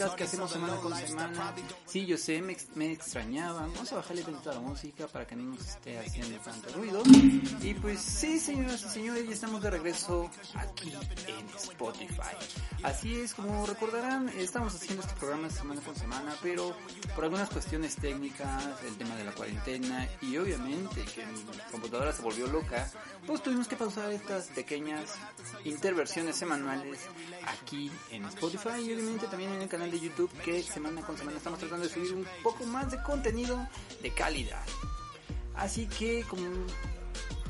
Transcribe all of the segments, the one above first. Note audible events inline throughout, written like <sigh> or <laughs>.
podcast que hacemos semana con semana. Sí, yo sé, me, me extrañaba. Vamos a bajarle tantito a la música para que no nos esté haciendo tanto ruido. Y pues sí, señoras y señores, ya estamos de regreso aquí en Spotify. Así es, como recordarán, estamos haciendo este programa semana con semana, pero por algunas cuestiones técnicas, el tema de la cuarentena y obviamente que mi computadora se volvió loca, pues tuvimos que pausar estas pequeñas interversiones semanales aquí en Spotify y obviamente también en el canal de YouTube que semana con semana estamos tratando de subir un poco más de contenido de calidad. Así que como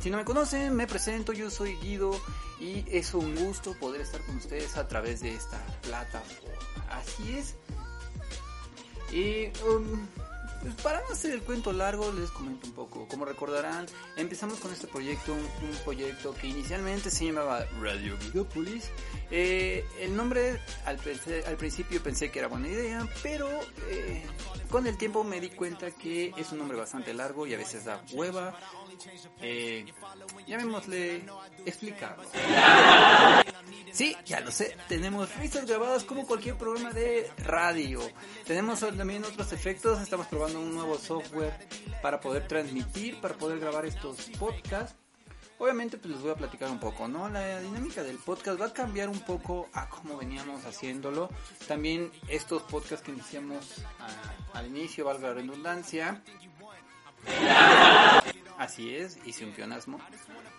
si no me conocen, me presento, yo soy Guido y es un gusto poder estar con ustedes a través de esta plataforma. Así es. Y um, pues para no hacer el cuento largo, les comento un poco. Como recordarán, empezamos con este proyecto, un, proyecto que inicialmente se llamaba Radio Videopolis. Eh, el nombre al, principio pensé que era buena idea, pero eh, con el tiempo me di cuenta que es un nombre bastante largo y a veces da hueva. Eh, llamémosle explicarlo. <laughs> Sí, ya lo sé, tenemos pistas grabadas como cualquier programa de radio. Tenemos también otros efectos, estamos probando un nuevo software para poder transmitir, para poder grabar estos podcasts. Obviamente pues les voy a platicar un poco, ¿no? La dinámica del podcast va a cambiar un poco a cómo veníamos haciéndolo. También estos podcasts que iniciamos al inicio, valga la redundancia. Así es, hice un pionasmo.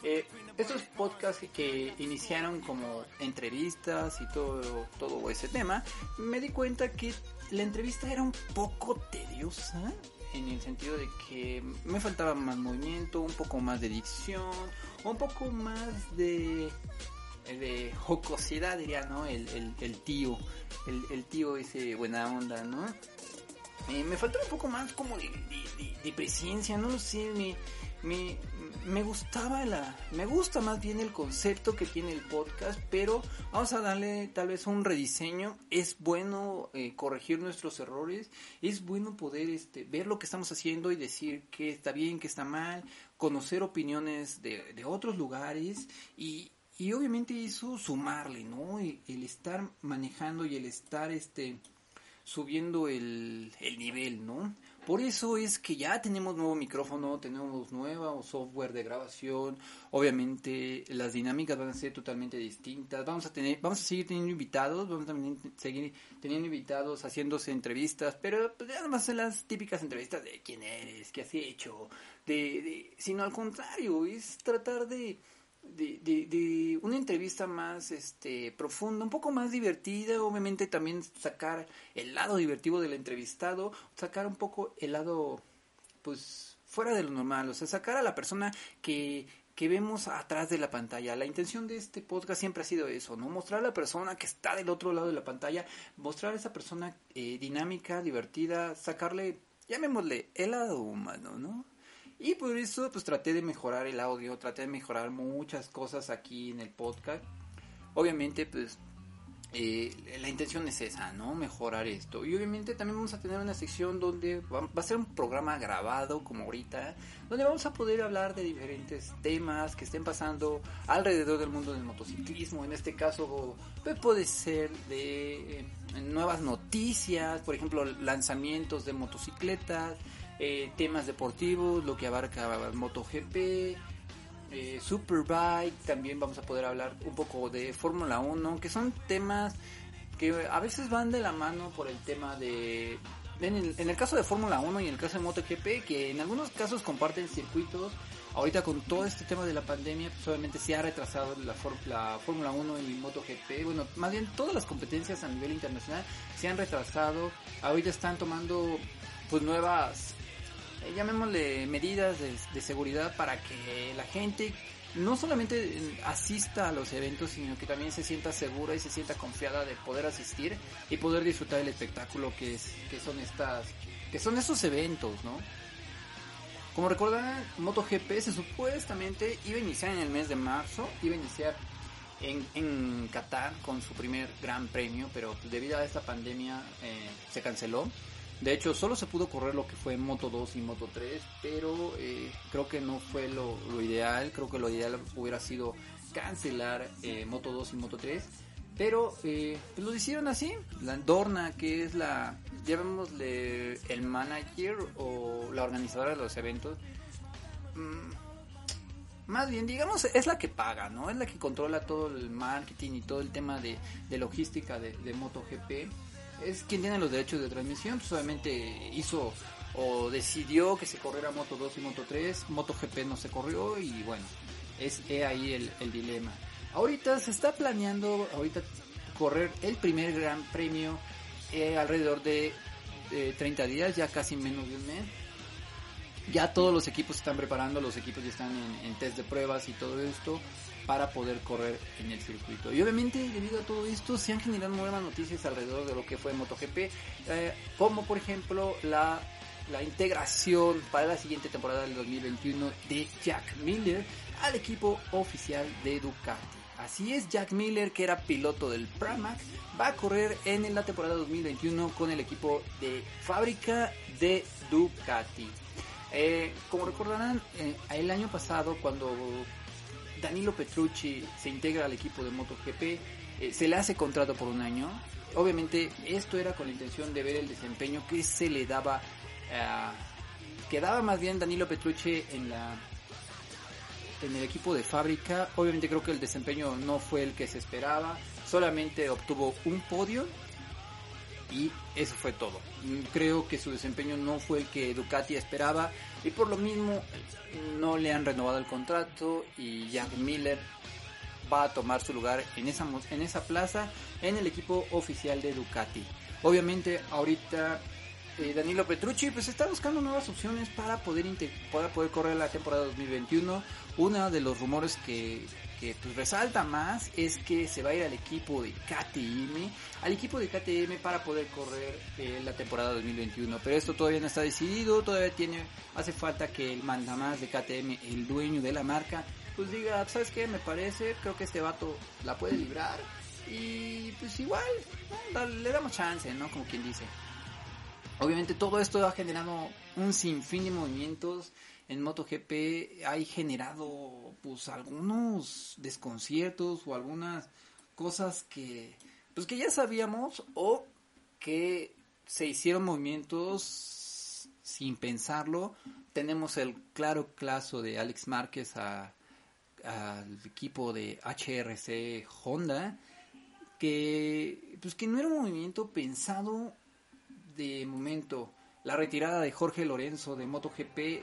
Eh, estos podcasts que iniciaron como entrevistas y todo, todo ese tema, me di cuenta que la entrevista era un poco tediosa en el sentido de que me faltaba más movimiento, un poco más de dicción, un poco más de, de jocosidad, diría, ¿no? El, tío, el, tío ese buena onda, ¿no? Me faltaba un poco más como de, de presencia, no sé, me me, me gustaba la, me gusta más bien el concepto que tiene el podcast, pero vamos a darle tal vez un rediseño. Es bueno eh, corregir nuestros errores, es bueno poder este, ver lo que estamos haciendo y decir que está bien, que está mal, conocer opiniones de, otros lugares y, y obviamente eso sumarle, ¿no? El, el, estar manejando y el estar este subiendo el, el nivel, ¿no? Por eso es que ya tenemos nuevo micrófono, tenemos nuevo software de grabación. Obviamente las dinámicas van a ser totalmente distintas. Vamos a tener, vamos a seguir teniendo invitados, vamos a seguir teniendo invitados, haciéndose entrevistas, pero pues ya no más las típicas entrevistas de quién eres, qué has hecho, de, de, sino al contrario, es tratar de de, de, una entrevista más este profunda, un poco más divertida, obviamente también sacar el lado divertido del entrevistado, sacar un poco el lado pues fuera de lo normal, o sea, sacar a la persona que, que vemos atrás de la pantalla. La intención de este podcast siempre ha sido eso, ¿no? Mostrar a la persona que está del otro lado de la pantalla, mostrar a esa persona eh, dinámica, divertida, sacarle, llamémosle, el lado humano, ¿no? Y por eso pues traté de mejorar el audio, traté de mejorar muchas cosas aquí en el podcast. Obviamente pues eh, la intención es esa, ¿no? Mejorar esto. Y obviamente también vamos a tener una sección donde va, a ser un programa grabado como ahorita, donde vamos a poder hablar de diferentes temas que estén pasando alrededor del mundo del motociclismo. En este caso pues, puede ser de eh, nuevas noticias, por ejemplo lanzamientos de motocicletas eh, temas deportivos, lo que abarca MotoGP, eh, Superbike, también vamos a poder hablar un poco de Fórmula 1, que son temas que a veces van de la mano por el tema de... En el, caso de Fórmula 1 y en el caso de MotoGP, que en algunos casos comparten circuitos, ahorita con todo este tema de la pandemia, pues obviamente se ha retrasado la, la Fórmula 1 y MotoGP, bueno, más bien todas las competencias a nivel internacional se han retrasado, ahorita están tomando pues nuevas eh, llamémosle medidas de, seguridad para que la gente no solamente asista a los eventos, sino que también se sienta segura y se sienta confiada de poder asistir y poder disfrutar del espectáculo que es que son estas que son esos eventos, ¿no? Como recordarán, MotoGP se supuestamente iba a iniciar en el mes de marzo, iba a iniciar en, en Qatar con su primer gran premio, pero debido a esta pandemia eh, se canceló. De hecho, solo se pudo correr lo que fue Moto 2 y Moto 3, pero eh, creo que no fue lo, ideal. Creo que lo ideal hubiera sido cancelar eh, Moto 2 y Moto 3. Pero eh, pues lo hicieron así. La Dorna, que es la, llamémosle el manager o la organizadora de los eventos. Mm, más bien, digamos, es la que paga, ¿no? Es la que controla todo el marketing y todo el tema de, logística de, de, MotoGP. Es quien tiene los derechos de transmisión. Pues obviamente hizo o decidió que se corriera Moto 2 y Moto 3. MotoGP no se corrió y bueno, es ahí el, dilema. Ahorita se está planeando, ahorita correr el primer gran premio eh, alrededor de 30 días, ya casi menos de un mes. Ya todos los equipos están preparando, los equipos ya están en, test de pruebas y todo esto para poder correr en el circuito. Y obviamente debido a todo esto se han generado nuevas noticias alrededor de lo que fue MotoGP, eh, como por ejemplo la, la integración para la siguiente temporada del 2021 de Jack Miller al equipo oficial de Ducati. Así es, Jack Miller, que era piloto del Pramac, va a correr en la temporada 2021 con el equipo de fábrica de Ducati. Eh, como recordarán, eh, el año pasado cuando Danilo Petrucci se integra al equipo de MotoGP, eh, se le hace contrato por un año. Obviamente esto era con la intención de ver el desempeño que se le daba, que daba más bien Danilo Petrucci en la en el equipo de fábrica. Obviamente creo que el desempeño no fue el que se esperaba. Solamente obtuvo un podio y eso fue todo. Creo que su desempeño no fue el que Ducati esperaba y por lo mismo no le han renovado el contrato y Jack Miller va a tomar su lugar en esa, en esa plaza en el equipo oficial de Ducati. Obviamente ahorita eh, Danilo Petrucci pues está buscando nuevas opciones para poder, para poder correr la temporada 2021. Uno de los rumores que, que pues, resalta más es que se va a ir al equipo de KTM, al equipo de KTM para poder correr eh, la temporada 2021. Pero esto todavía no está decidido, todavía tiene, hace falta que el mandamás de KTM, el dueño de la marca, pues diga, ¿sabes qué? Me parece, creo que este vato la puede librar. Y pues igual, le damos chance, ¿no? Como quien dice. Obviamente todo esto ha generado un sinfín de movimientos en MotoGP, ha generado pues algunos desconciertos o algunas cosas que pues que ya sabíamos o que se hicieron movimientos sin pensarlo. Tenemos el claro caso de Alex Márquez al equipo de HRC Honda que pues que no era un movimiento pensado de momento la retirada de Jorge Lorenzo de MotoGP,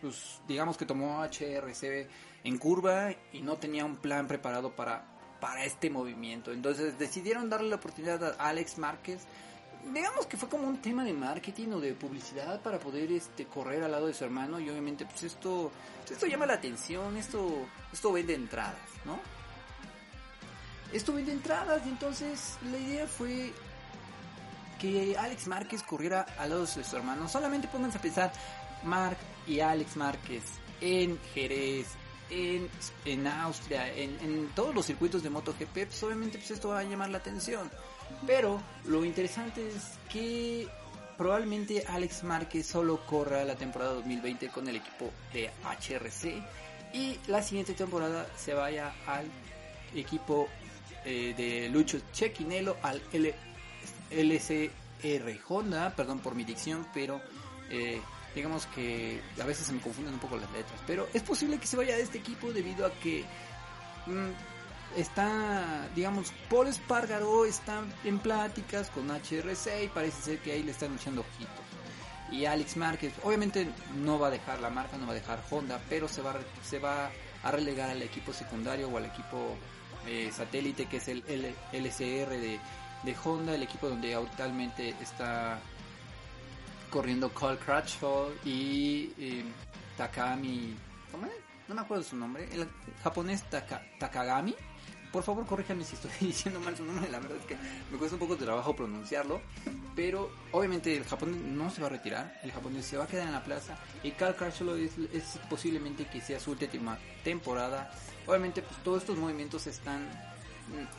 pues digamos que tomó HRC en curva y no tenía un plan preparado para, para este movimiento. Entonces decidieron darle la oportunidad a Alex Márquez. Digamos que fue como un tema de marketing o de publicidad para poder este correr al lado de su hermano y obviamente pues esto esto llama la atención, esto esto vende entradas, ¿no? Esto vende entradas y entonces la idea fue que Alex Márquez corriera al lado de su hermano. Solamente pónganse a pensar, Mark y Alex Márquez en Jerez, en, en Austria, en, todos los circuitos de MotoGP, pues obviamente pues esto va a llamar la atención. Pero lo interesante es que probablemente Alex Márquez solo corra la temporada 2020 con el equipo de HRC y la siguiente temporada se vaya al equipo eh, de Lucho Chequinelo, al L LCR Honda, perdón por mi dicción, pero eh, digamos que a veces se me confunden un poco las letras. Pero es posible que se vaya de este equipo debido a que mm, está, digamos, Paul Espargaro está en pláticas con HRC y parece ser que ahí le están echando ojitos. Y Alex Márquez, obviamente no va a dejar la marca, no va a dejar Honda, pero se va, se va a relegar al equipo secundario o al equipo eh, satélite que es el LCR de de Honda, el equipo donde actualmente está corriendo Cole Crutchfield y eh, Takami, ¿cómo es? No me acuerdo su nombre, el japonés Takagami. Por favor, corríjame si estoy <laughs> diciendo mal su nombre, la verdad es que me cuesta un poco de trabajo pronunciarlo. Pero obviamente el japonés no se va a retirar, el japonés se va a quedar en la plaza y Cole Crutchfield es, es posiblemente que sea su última temporada. Obviamente pues todos estos movimientos están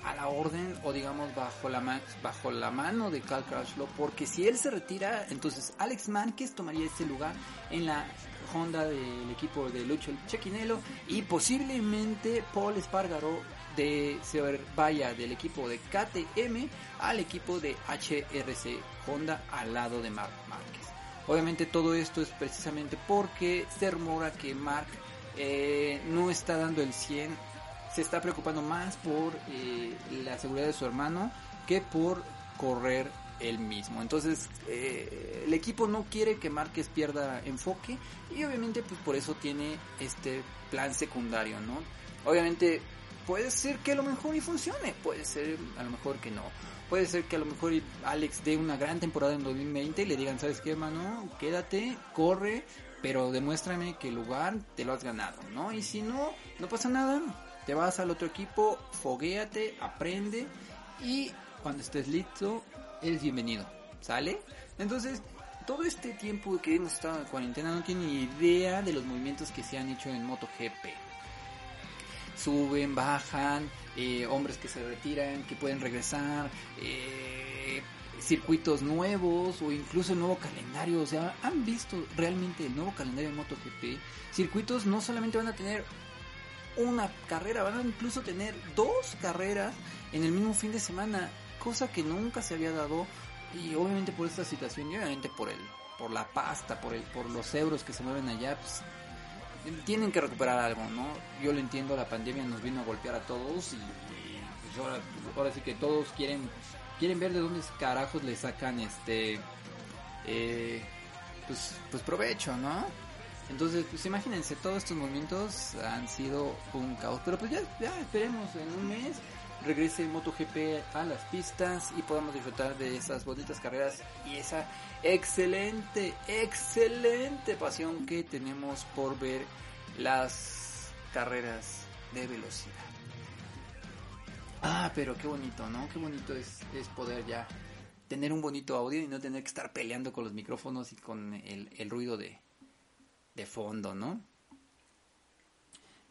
a la orden o digamos bajo la, bajo la mano de Cal Crutchlow porque si él se retira, entonces Alex Márquez tomaría ese lugar en la Honda del equipo de Lucho Chequinelo y posiblemente Paul Espargaro de se vaya del equipo de KTM al equipo de HRC Honda al lado de Mark Márquez. Obviamente todo esto es precisamente porque se rumora que Mark eh, no está dando el 100 se está preocupando más por eh, la seguridad de su hermano que por correr él mismo. Entonces, eh, el equipo no quiere que Márquez pierda enfoque y obviamente pues por eso tiene este plan secundario, ¿no? Obviamente puede ser que a lo mejor y funcione, puede ser a lo mejor que no. Puede ser que a lo mejor Alex dé una gran temporada en 2020 y le digan, ¿sabes qué, hermano? Quédate, corre, pero demuéstrame que el lugar te lo has ganado, ¿no? Y si no, no pasa nada, te vas al otro equipo, foguéate, aprende y cuando estés listo, eres bienvenido. ¿Sale? Entonces, todo este tiempo que hemos estado en cuarentena no tiene ni idea de los movimientos que se han hecho en MotoGP. Suben, bajan, eh, hombres que se retiran, que pueden regresar, eh, circuitos nuevos o incluso el nuevo calendario. O sea, han visto realmente el nuevo calendario de MotoGP. Circuitos no solamente van a tener una carrera, van a incluso tener dos carreras en el mismo fin de semana, cosa que nunca se había dado y obviamente por esta situación y obviamente por el por la pasta, por el por los euros que se mueven allá, pues tienen que recuperar algo, ¿no? Yo lo entiendo, la pandemia nos vino a golpear a todos y, pues ahora, sí que todos quieren quieren ver de dónde carajos le sacan este eh, pues pues provecho, ¿no? Entonces, pues imagínense, todos estos movimientos han sido un caos. Pero pues ya, ya esperemos en un mes regrese MotoGP a las pistas y podamos disfrutar de esas bonitas carreras y esa excelente, excelente pasión que tenemos por ver las carreras de velocidad. Ah, pero qué bonito, ¿no? Qué bonito es, es poder ya tener un bonito audio y no tener que estar peleando con los micrófonos y con el ruido de, de fondo, ¿no?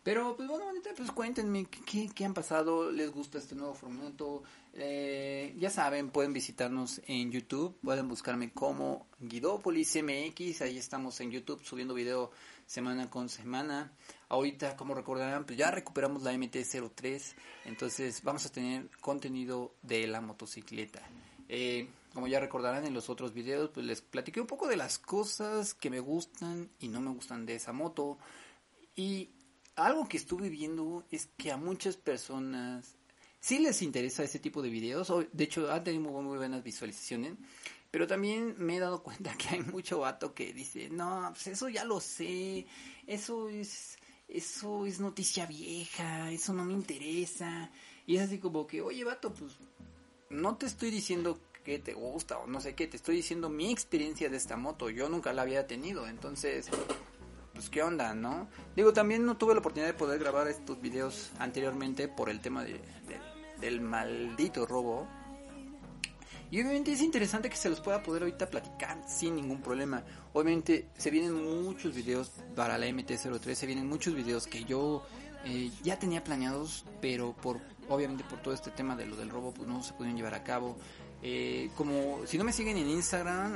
Pero, pues bueno, pues cuéntenme qué, qué han pasado, les gusta este nuevo formato. Eh, ya saben, pueden visitarnos en YouTube, pueden buscarme como Guidópolis MX, ahí estamos en YouTube subiendo video semana con semana. Ahorita, como recordarán, pues ya recuperamos la MT-03, entonces vamos a tener contenido de la motocicleta. Eh, como ya recordarán en los otros videos, pues les platiqué un poco de las cosas que me gustan y no me gustan de esa moto. Y algo que estuve viendo es que a muchas personas sí les interesa ese tipo de videos. De hecho, han tenido muy, buenas visualizaciones. Pero también me he dado <laughs> cuenta que hay mucho vato que dice, no, pues eso ya lo sé, eso es, eso es noticia vieja, eso no me interesa. Y es así como que, oye vato, pues no te estoy diciendo que te gusta o no sé qué, te estoy diciendo mi experiencia de esta moto, yo nunca la había tenido, entonces, pues qué onda, ¿no? Digo, también no tuve la oportunidad de poder grabar estos videos anteriormente por el tema de, del maldito robo. Y obviamente es interesante que se los pueda poder ahorita platicar sin ningún problema. Obviamente se vienen muchos videos para la MT-03, se vienen muchos videos que yo eh, ya tenía planeados, pero por obviamente por todo este tema de lo del robo pues no se pudieron llevar a cabo. Eh, como si no me siguen en Instagram,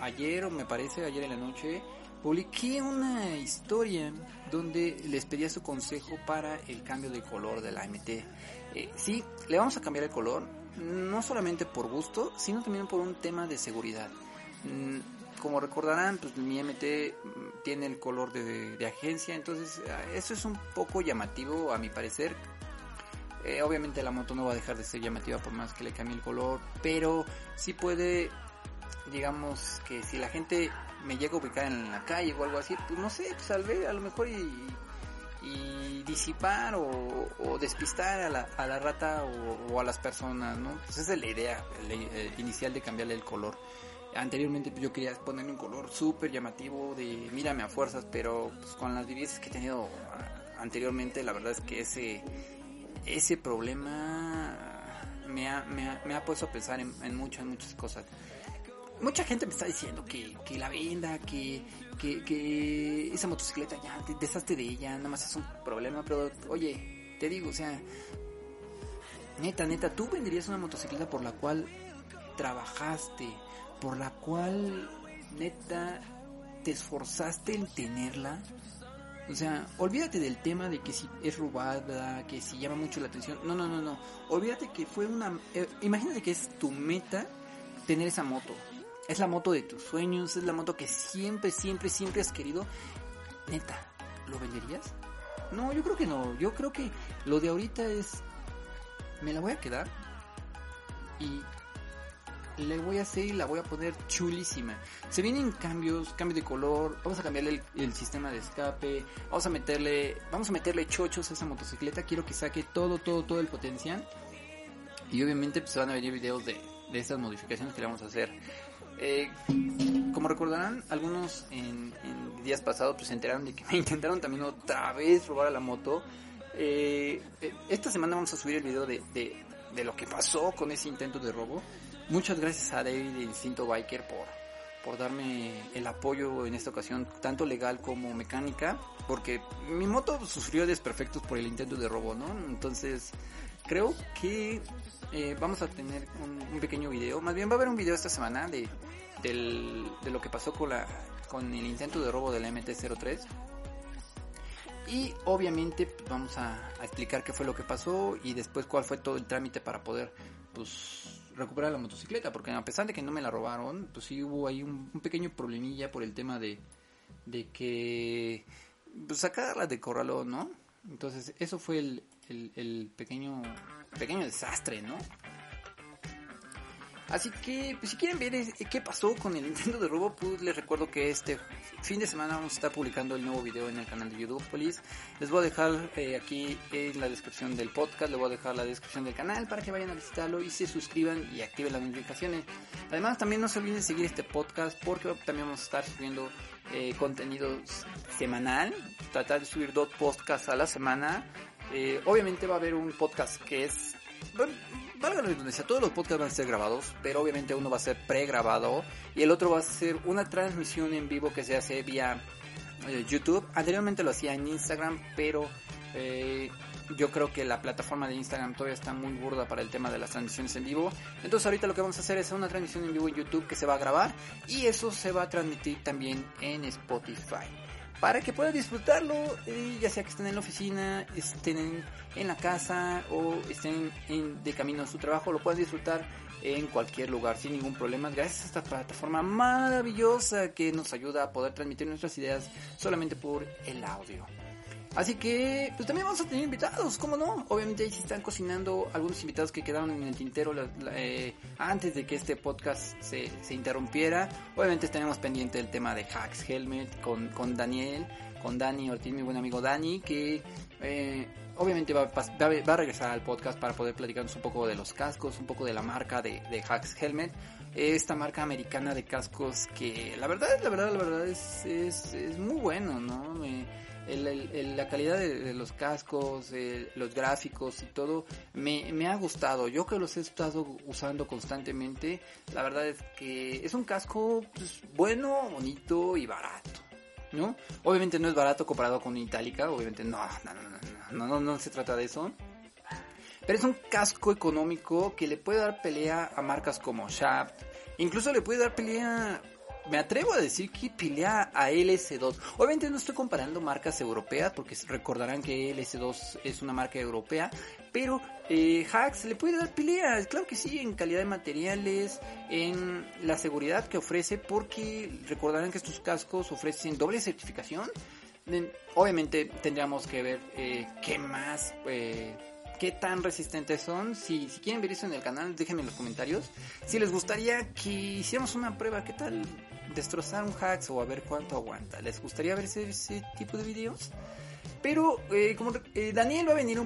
ayer o me parece, ayer en la noche, publiqué una historia donde les pedía su consejo para el cambio de color de la MT. Eh, sí, le vamos a cambiar el color, no solamente por gusto, sino también por un tema de seguridad. Mm, como recordarán, pues mi MT tiene el color de, de agencia, entonces eso es un poco llamativo a mi parecer eh, obviamente la moto no va a dejar de ser llamativa por más que le cambie el color, pero sí puede, digamos que si la gente me llega a ubicar en la calle o algo así, pues no sé, pues al ver a lo mejor y, disipar o, despistar a la, a la rata o, a las personas, ¿no? Pues esa es la idea eh, inicial de cambiarle el color. Anteriormente pues, yo quería ponerle un color súper llamativo de mírame a fuerzas, pero pues, con las vivencias que he tenido ah, anteriormente, la verdad es que ese ese problema me ha, me ha, me ha puesto a pensar en, muchas, muchas cosas. Mucha gente me está diciendo que, que la venda, que, que, que esa motocicleta ya, te deshazte de ella, nada más es un problema, pero oye, te digo, o sea, neta, neta, tú venderías una motocicleta por la cual trabajaste, por la cual, neta, te esforzaste en tenerla. O sea, olvídate del tema de que si es robada, que si llama mucho la atención. No, no, no, no. Olvídate que fue una... eh, imagínate que es tu meta tener esa moto. Es la moto de tus sueños, es la moto que siempre, siempre, siempre has querido. Neta, ¿lo venderías? No, yo creo que no. Yo creo que lo de ahorita es... Me la voy a quedar y le voy a hacer y la voy a poner chulísima. Se vienen cambios, cambio de color, vamos a cambiarle el, el, sistema de escape, vamos a meterle, vamos a meterle chochos a esa motocicleta, quiero que saque todo, todo, todo el potencial. Y obviamente pues van a venir videos de, de estas modificaciones que le vamos a hacer. Eh, como recordarán, algunos en, en, días pasados pues se enteraron de que me <laughs> intentaron también otra vez robar a la moto. Eh, esta semana vamos a subir el video de, de, de lo que pasó con ese intento de robo. Muchas gracias a David de Instinto Biker por, por darme el apoyo en esta ocasión, tanto legal como mecánica, porque mi moto sufrió desperfectos por el intento de robo, ¿no? Entonces, creo que eh, vamos a tener un, pequeño video, más bien va a haber un video esta semana de, del, de lo que pasó con, la, con el intento de robo del MT-03. Y obviamente pues, vamos a explicar qué fue lo que pasó y después cuál fue todo el trámite para poder pues recuperar la motocicleta, porque a pesar de que no me la robaron, pues sí hubo ahí un, un pequeño problemilla por el tema de, de que pues, sacarla de corralón, ¿no? Entonces eso fue el, el, el, pequeño pequeño desastre, ¿no? Así que, pues si quieren ver qué pasó con el Nintendo de robo, pues les recuerdo que este fin de semana vamos a estar publicando el nuevo video en el canal de YouTube, Police. Les voy a dejar eh, aquí en la descripción del podcast, les voy a dejar la descripción del canal para que vayan a visitarlo y se suscriban y activen las notificaciones. Además, también no se olviden seguir este podcast porque también vamos a estar subiendo eh, contenido semanal, tratar de subir dos podcasts a la semana. Eh, obviamente va a haber un podcast que es... Valga la redundancia, todos los podcasts van a ser grabados, pero obviamente uno va a ser pregrabado y el otro va a ser una transmisión en vivo que se hace vía eh, YouTube. Anteriormente lo hacía en Instagram, pero eh, yo creo que la plataforma de Instagram todavía está muy burda para el tema de las transmisiones en vivo. Entonces ahorita lo que vamos a hacer es una transmisión en vivo en YouTube que se va a grabar y eso se va a transmitir también en Spotify para que puedan disfrutarlo, eh, ya sea que estén en la oficina, estén en, la casa o estén en, de camino a su trabajo, lo puedan disfrutar en cualquier lugar sin ningún problema gracias a esta plataforma maravillosa que nos ayuda a poder transmitir nuestras ideas solamente por el audio. Así que, pues también vamos a tener invitados, ¿cómo no? Obviamente ahí se están cocinando algunos invitados que quedaron en el tintero eh, antes de que este podcast se, se, interrumpiera. Obviamente tenemos pendiente el tema de Hacks Helmet con, con Daniel, con Dani Ortiz, mi buen amigo Dani, que eh, obviamente va, va, va, a regresar al podcast para poder platicarnos un poco de los cascos, un poco de la marca de, de Hacks Helmet. Esta marca americana de cascos que la verdad, la verdad, la verdad es, es, es muy bueno, ¿no? El, la calidad de, los cascos, eh, los gráficos y todo, me, me, ha gustado. Yo que los he estado usando constantemente, la verdad es que es un casco pues, bueno, bonito y barato. ¿No? Obviamente no es barato comparado con Itálica, obviamente no, no, no, no, no, no, no se trata de eso. Pero es un casco económico que le puede dar pelea a marcas como Shaft, incluso le puede dar pelea me atrevo a decir que pelea a LS2. Obviamente no estoy comparando marcas europeas porque recordarán que LS2 es una marca europea, pero eh, Hacks le puede dar pelea, claro que sí, en calidad de materiales, en la seguridad que ofrece, porque recordarán que estos cascos ofrecen doble certificación. Obviamente tendríamos que ver eh, qué más... Eh, qué tan resistentes son. Si, quieren ver eso en el canal, déjenme en los comentarios. Si les gustaría que hiciéramos una prueba, ¿qué tal destrozar un hacks o a ver cuánto aguanta? ¿Les gustaría ver ese, tipo de videos? Pero eh, como eh, Daniel va a venir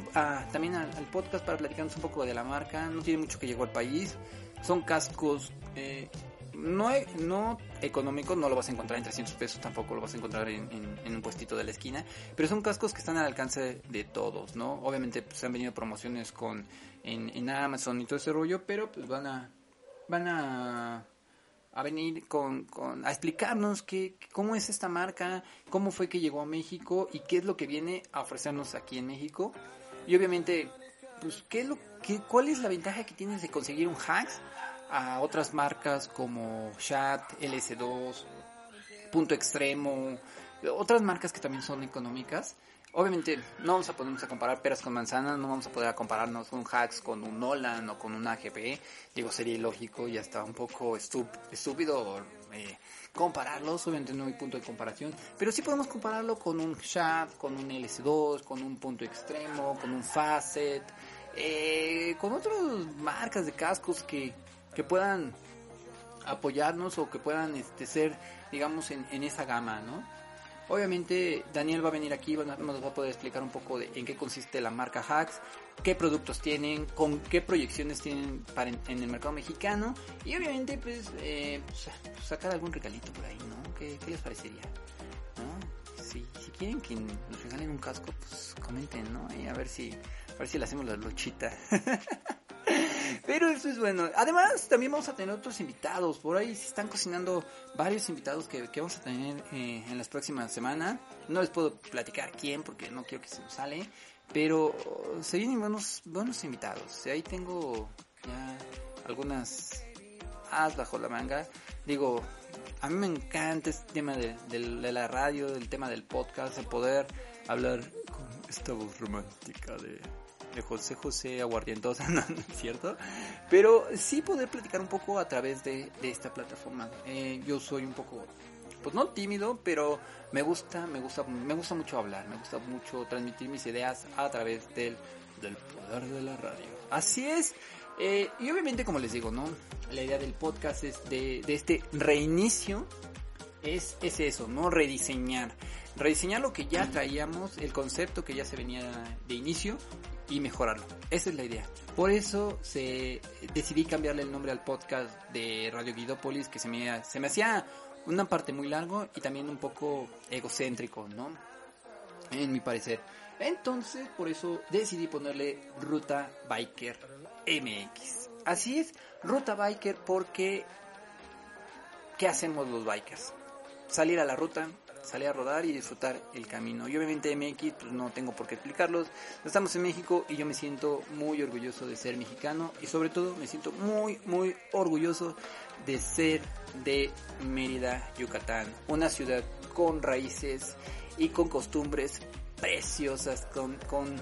también al, podcast para platicarnos un poco de la marca, no tiene mucho que llegó al país. Son cascos eh, no, no económico, no lo vas a encontrar en 300 pesos, tampoco lo vas a encontrar en, un puestito de la esquina, pero son cascos que están al alcance de todos, ¿no? Obviamente pues, han venido promociones con en, en, Amazon y todo ese rollo, pero pues van a van a, a venir con, con a explicarnos qué, cómo es esta marca, cómo fue que llegó a México y qué es lo que viene a ofrecernos aquí en México. Y obviamente, pues qué es lo ¿qué, ¿cuál es la ventaja que tienes de conseguir un Hacks a otras marcas como Chat, LS2, Punto Extremo, otras marcas que también son económicas? Obviamente no vamos a ponernos a comparar peras con manzanas, no vamos a poder compararnos un Hacks con un Nolan o con un AGP. Digo, sería ilógico y hasta un poco estúpido eh, compararlos, obviamente no hay punto de comparación, pero sí podemos compararlo con un Sharp, con un LS2, con un punto extremo, con un Facet, eh, con otras marcas de cascos que, que puedan apoyarnos o que puedan este, ser, digamos, en, en esa gama, ¿no? Obviamente Daniel va a venir aquí, nos va a poder explicar un poco de en qué consiste la marca Hacks, qué productos tienen, con qué proyecciones tienen para en, el mercado mexicano y obviamente pues, eh, pues, sacar algún regalito por ahí, ¿no? ¿Qué, les parecería? ¿No? Si, si quieren que nos regalen un casco, pues comenten, ¿no? Y a ver si, a ver si le hacemos la luchita. <laughs> Pero eso es bueno. Además, también vamos a tener otros invitados. Por ahí se están cocinando varios invitados que, vamos a tener eh, en las próximas semanas. No les puedo platicar quién porque no quiero que se nos sale. Pero se vienen buenos, buenos invitados. Ahí tengo ya algunas as bajo la manga. Digo, a mí me encanta este tema de, de la radio, del tema del podcast, el poder hablar con esta voz romántica de de José José Aguardientosa, <laughs> ¿no, cierto? Pero sí poder platicar un poco a través de, esta plataforma. Eh, yo soy un poco, pues no tímido, pero me gusta, me gusta, me gusta mucho hablar, me gusta mucho transmitir mis ideas a través del, del poder de la radio. Así es. Eh, y obviamente, como les digo, ¿no? La idea del podcast es de, de este reinicio es, es eso, ¿no? Rediseñar. Rediseñar lo que ya traíamos, el concepto que ya se venía de inicio y mejorarlo. Esa es la idea. Por eso se decidí cambiarle el nombre al podcast de Radio Guidópolis, que se me, se me hacía una parte muy largo y también un poco egocéntrico, ¿no? En mi parecer. Entonces, por eso decidí ponerle Ruta Biker MX. Así es, Ruta Biker porque ¿qué hacemos los bikers? Salir a la ruta, salir a rodar y disfrutar el camino. Y obviamente MX, pues no tengo por qué explicarlos. Estamos en México y yo me siento muy orgulloso de ser mexicano y sobre todo me siento muy, muy orgulloso de ser de Mérida, Yucatán. Una ciudad con raíces y con costumbres preciosas, con, con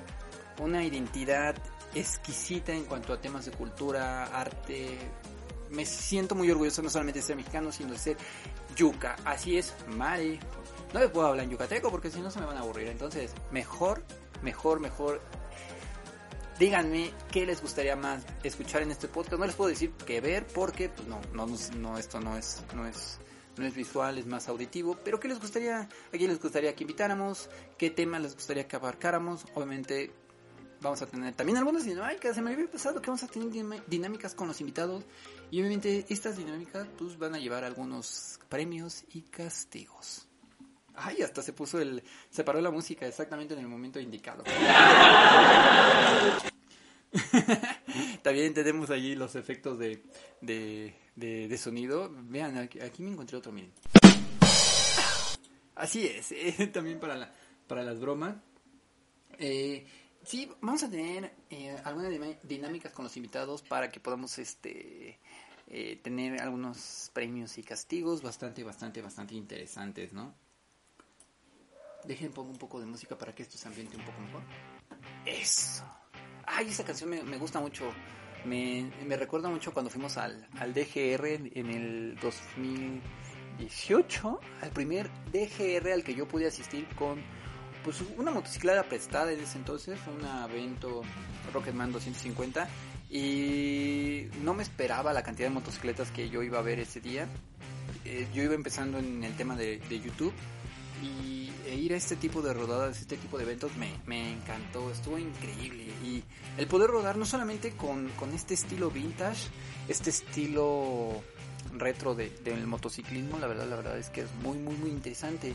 una identidad exquisita en cuanto a temas de cultura, arte. Me siento muy orgulloso no solamente de ser mexicano, sino de ser yuca. Así es, Mari, no les puedo hablar en yucateco porque si no se me van a aburrir. Entonces, mejor, mejor, mejor. Díganme qué les gustaría más escuchar en este podcast. No les puedo decir qué ver porque pues, no, no, no, esto no es, no es, no es visual, es más auditivo. Pero qué les gustaría, a quién les gustaría que invitáramos, qué tema les gustaría que abarcáramos. Obviamente vamos a tener también algunas dinámicas. Se me había pasado que vamos a tener dinámicas con los invitados. Y obviamente estas dinámicas pues van a llevar algunos premios y castigos. Ay, hasta se puso el. Se paró la música exactamente en el momento indicado. <laughs> También tenemos allí los efectos de, de, de, sonido. Vean, aquí, me encontré otro, miren. Así es, eh, <laughs> también para, la, para las bromas. Eh, sí, vamos a tener eh, algunas dinámicas con los invitados para que podamos este eh, tener algunos premios y castigos bastante, bastante, bastante interesantes, ¿no? Dejen pongo un poco de música para que esto se ambiente un poco mejor. Eso. Ay, esa canción me, gusta mucho. Me, me, recuerda mucho cuando fuimos al, al DGR en, el 2018. Al primer DGR al que yo pude asistir con pues una motocicleta prestada en ese entonces. Un evento Rocketman 250. Y no me esperaba la cantidad de motocicletas que yo iba a ver ese día. Eh, yo iba empezando en el tema de, de YouTube ir a este tipo de rodadas, este tipo de eventos me, me encantó, estuvo increíble. Y el poder rodar no solamente con, con este estilo vintage, este estilo retro de, del motociclismo, la verdad, la verdad es que es muy, muy, muy interesante.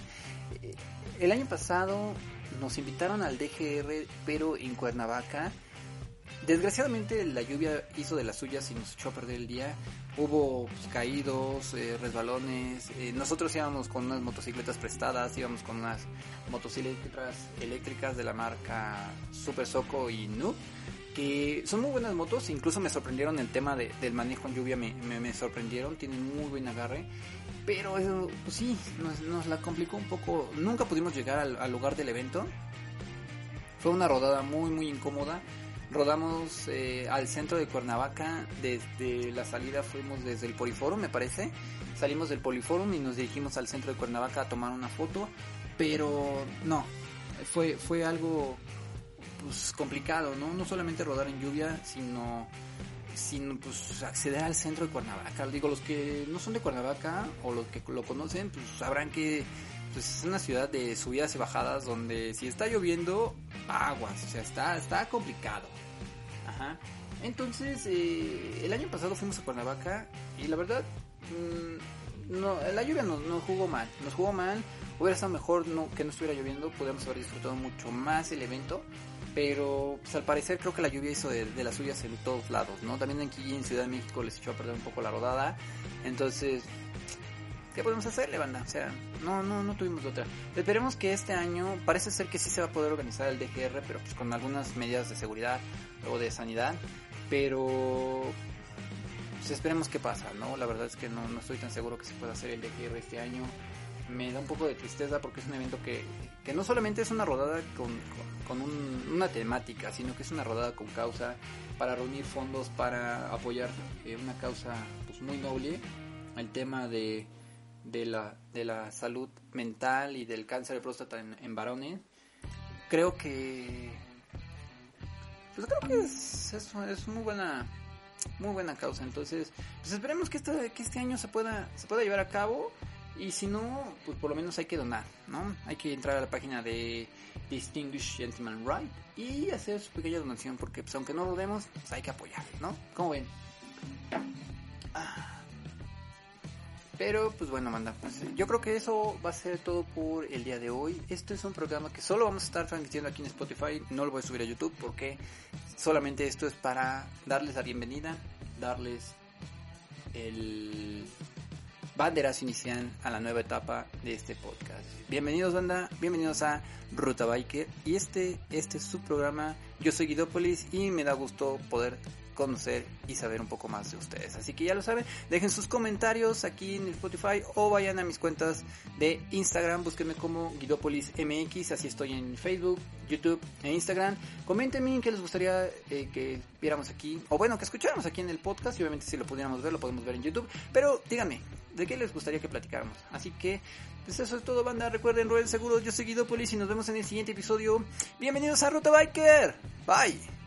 Eh, el año pasado nos invitaron al DGR, pero en Cuernavaca. Desgraciadamente la lluvia hizo de las suyas y nos echó a perder el día. Hubo pues, caídos, eh, resbalones. Eh, nosotros íbamos con unas motocicletas prestadas, íbamos con unas motocicletas eléctricas de la marca Super Soco y Noob. que son muy buenas motos, incluso me sorprendieron el tema de, del manejo en lluvia, me, me, sorprendieron, tienen muy buen agarre, pero eso, pues sí, nos, la complicó un poco, nunca pudimos llegar al, lugar del evento, fue una rodada muy muy incómoda, rodamos eh, al centro de Cuernavaca, desde la salida fuimos desde el Poliforum me parece, salimos del Poliforum y nos dirigimos al centro de Cuernavaca a tomar una foto, pero no, fue, fue algo pues complicado, ¿no? No solamente rodar en lluvia, sino sino pues acceder al centro de Cuernavaca. Digo, los que no son de Cuernavaca o los que lo conocen, pues sabrán que pues, es una ciudad de subidas y bajadas donde si está lloviendo, aguas, o sea, está, está complicado. Ajá. Entonces, eh, el año pasado fuimos a Cuernavaca y la verdad, mm, no, la lluvia nos, nos jugó mal, nos jugó mal. Hubiera estado mejor no, que no estuviera lloviendo, podríamos haber disfrutado mucho más el evento pero pues al parecer creo que la lluvia hizo de, las suyas en todos lados, ¿no? También aquí en Ciudad de México les echó a perder un poco la rodada, entonces, ¿qué podemos hacerle, banda? O sea, no, no, no tuvimos otra. Esperemos que este año, parece ser que sí se va a poder organizar el DGR, pero pues con algunas medidas de seguridad o de sanidad, pero pues esperemos qué pasa, ¿no? La verdad es que no, no estoy tan seguro que se pueda hacer el DGR este año me da un poco de tristeza porque es un evento que, que no solamente es una rodada con, con, una temática, sino que es una rodada con causa para reunir fondos para apoyar eh, una causa pues muy noble, el tema de, de, la, de la salud mental y del cáncer de próstata en, varones. Creo que pues creo que es, es, es muy buena muy buena causa entonces pues esperemos que este, que este año se pueda se pueda llevar a cabo y si no, pues por lo menos hay que donar, ¿no? Hay que entrar a la página de Distinguished Gentleman Right y hacer su pequeña donación porque pues aunque no lo demos, pues hay que apoyar, ¿no? ¿Cómo ven? Ah. Pero pues bueno, manda, pues yo creo que eso va a ser todo por el día de hoy. Esto es un programa que solo vamos a estar transmitiendo aquí en Spotify, no lo voy a subir a YouTube porque solamente esto es para darles la bienvenida, darles el banderazo inicial a la nueva etapa de este podcast. Bienvenidos banda, bienvenidos a Ruta Biker y este, este es su programa. Yo soy Guidópolis y me da gusto poder conocer y saber un poco más de ustedes. Así que ya lo saben, dejen sus comentarios aquí en Spotify o vayan a mis cuentas de Instagram, búsquenme como Guidopolis MX, así estoy en Facebook, YouTube e Instagram. Coméntenme qué les gustaría eh, que viéramos aquí, o bueno, que escucháramos aquí en el podcast, y obviamente si lo pudiéramos ver, lo podemos ver en YouTube, pero díganme, ¿de qué les gustaría que platicáramos? Así que, pues eso es todo, banda. Recuerden, Rueden Seguros, yo soy Guidopolis y nos vemos en el siguiente episodio. Bienvenidos a Ruta Biker. Bye.